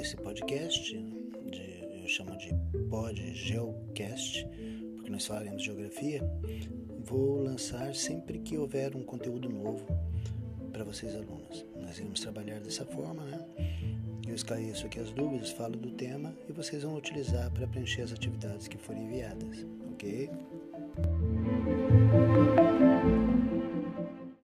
esse podcast, de, eu chamo de Pod Geocast, porque nós falaremos de geografia. Vou lançar sempre que houver um conteúdo novo para vocês alunos. Nós iremos trabalhar dessa forma, né? Eu esclareço aqui as dúvidas, falo do tema e vocês vão utilizar para preencher as atividades que forem enviadas, ok?